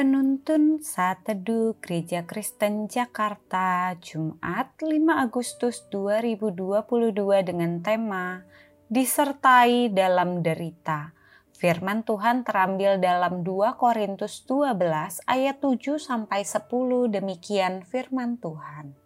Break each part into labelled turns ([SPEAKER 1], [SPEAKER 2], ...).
[SPEAKER 1] Penuntun Saat Teduh Gereja Kristen Jakarta Jumat 5 Agustus 2022 dengan tema Disertai dalam derita. Firman Tuhan terambil dalam 2 Korintus 12 ayat 7 sampai 10 demikian firman Tuhan.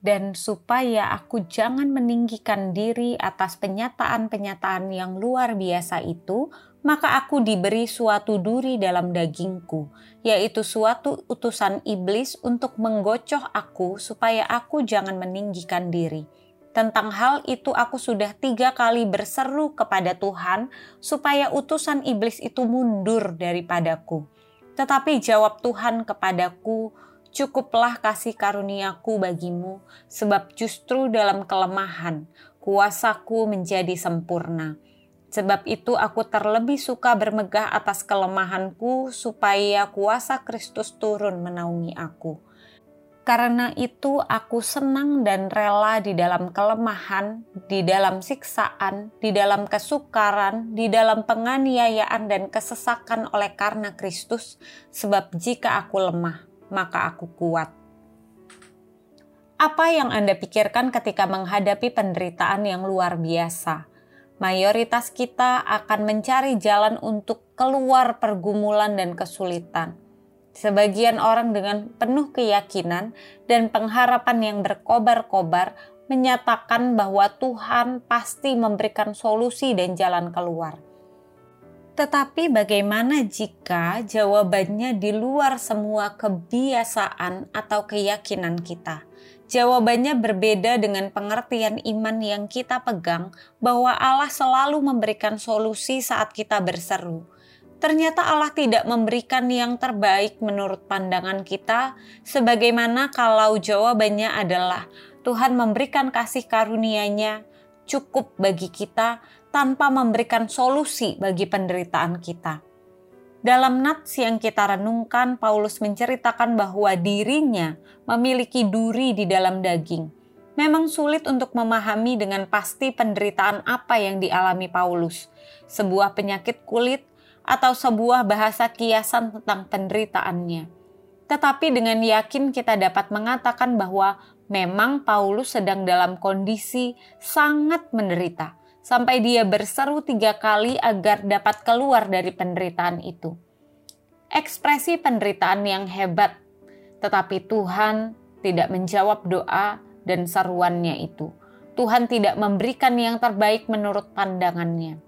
[SPEAKER 1] Dan supaya aku jangan meninggikan diri atas penyataan-penyataan yang luar biasa itu, maka aku diberi suatu duri dalam dagingku, yaitu suatu utusan iblis untuk menggocoh aku supaya aku jangan meninggikan diri. Tentang hal itu aku sudah tiga kali berseru kepada Tuhan supaya utusan iblis itu mundur daripadaku. Tetapi jawab Tuhan kepadaku, cukuplah kasih karuniaku bagimu, sebab justru dalam kelemahan kuasaku menjadi sempurna.' Sebab itu aku terlebih suka bermegah atas kelemahanku supaya kuasa Kristus turun menaungi aku. Karena itu aku senang dan rela di dalam kelemahan, di dalam siksaan, di dalam kesukaran, di dalam penganiayaan dan kesesakan oleh karena Kristus, sebab jika aku lemah, maka aku kuat. Apa yang Anda pikirkan ketika menghadapi penderitaan yang luar biasa? Mayoritas kita akan mencari jalan untuk keluar pergumulan dan kesulitan. Sebagian orang dengan penuh keyakinan dan pengharapan yang berkobar-kobar menyatakan bahwa Tuhan pasti memberikan solusi dan jalan keluar. Tetapi, bagaimana jika jawabannya di luar semua kebiasaan atau keyakinan kita? Jawabannya berbeda dengan pengertian iman yang kita pegang bahwa Allah selalu memberikan solusi saat kita berseru. Ternyata Allah tidak memberikan yang terbaik menurut pandangan kita, sebagaimana kalau jawabannya adalah Tuhan memberikan kasih karunia-Nya cukup bagi kita tanpa memberikan solusi bagi penderitaan kita. Dalam nats yang kita renungkan, Paulus menceritakan bahwa dirinya memiliki duri di dalam daging. Memang sulit untuk memahami dengan pasti penderitaan apa yang dialami Paulus, sebuah penyakit kulit atau sebuah bahasa kiasan tentang penderitaannya. Tetapi dengan yakin kita dapat mengatakan bahwa memang Paulus sedang dalam kondisi sangat menderita sampai dia berseru tiga kali agar dapat keluar dari penderitaan itu. Ekspresi penderitaan yang hebat, tetapi Tuhan tidak menjawab doa dan seruannya itu. Tuhan tidak memberikan yang terbaik menurut pandangannya.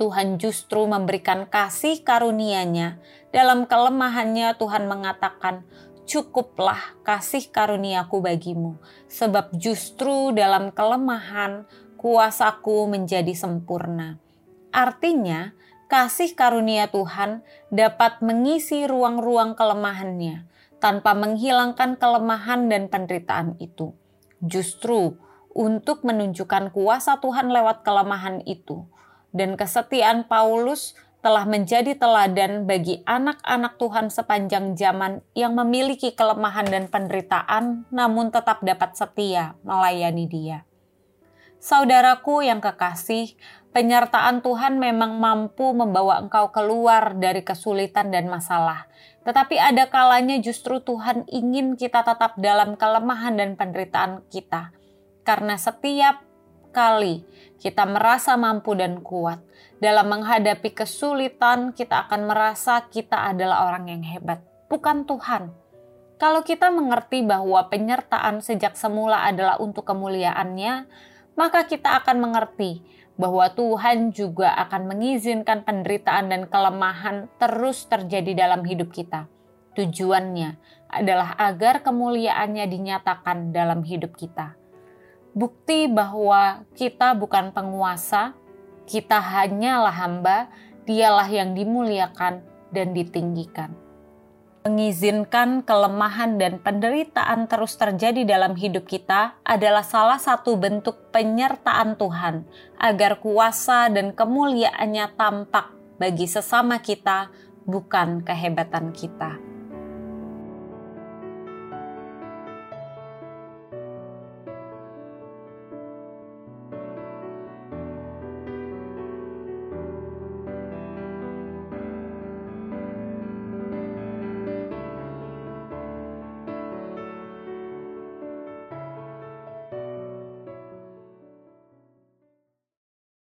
[SPEAKER 1] Tuhan justru memberikan kasih karunia-Nya. Dalam kelemahannya Tuhan mengatakan, cukuplah kasih karuniaku bagimu, sebab justru dalam kelemahan kuasaku menjadi sempurna. Artinya, kasih karunia Tuhan dapat mengisi ruang-ruang kelemahannya tanpa menghilangkan kelemahan dan penderitaan itu. Justru untuk menunjukkan kuasa Tuhan lewat kelemahan itu dan kesetiaan Paulus telah menjadi teladan bagi anak-anak Tuhan sepanjang zaman yang memiliki kelemahan dan penderitaan namun tetap dapat setia melayani Dia. Saudaraku yang kekasih, penyertaan Tuhan memang mampu membawa engkau keluar dari kesulitan dan masalah. Tetapi ada kalanya justru Tuhan ingin kita tetap dalam kelemahan dan penderitaan kita. Karena setiap kali kita merasa mampu dan kuat dalam menghadapi kesulitan, kita akan merasa kita adalah orang yang hebat, bukan Tuhan. Kalau kita mengerti bahwa penyertaan sejak semula adalah untuk kemuliaannya, maka kita akan mengerti bahwa Tuhan juga akan mengizinkan penderitaan dan kelemahan terus terjadi dalam hidup kita. Tujuannya adalah agar kemuliaannya dinyatakan dalam hidup kita. Bukti bahwa kita bukan penguasa, kita hanyalah hamba, dialah yang dimuliakan dan ditinggikan mengizinkan kelemahan dan penderitaan terus terjadi dalam hidup kita adalah salah satu bentuk penyertaan Tuhan agar kuasa dan kemuliaannya tampak bagi sesama kita, bukan kehebatan kita.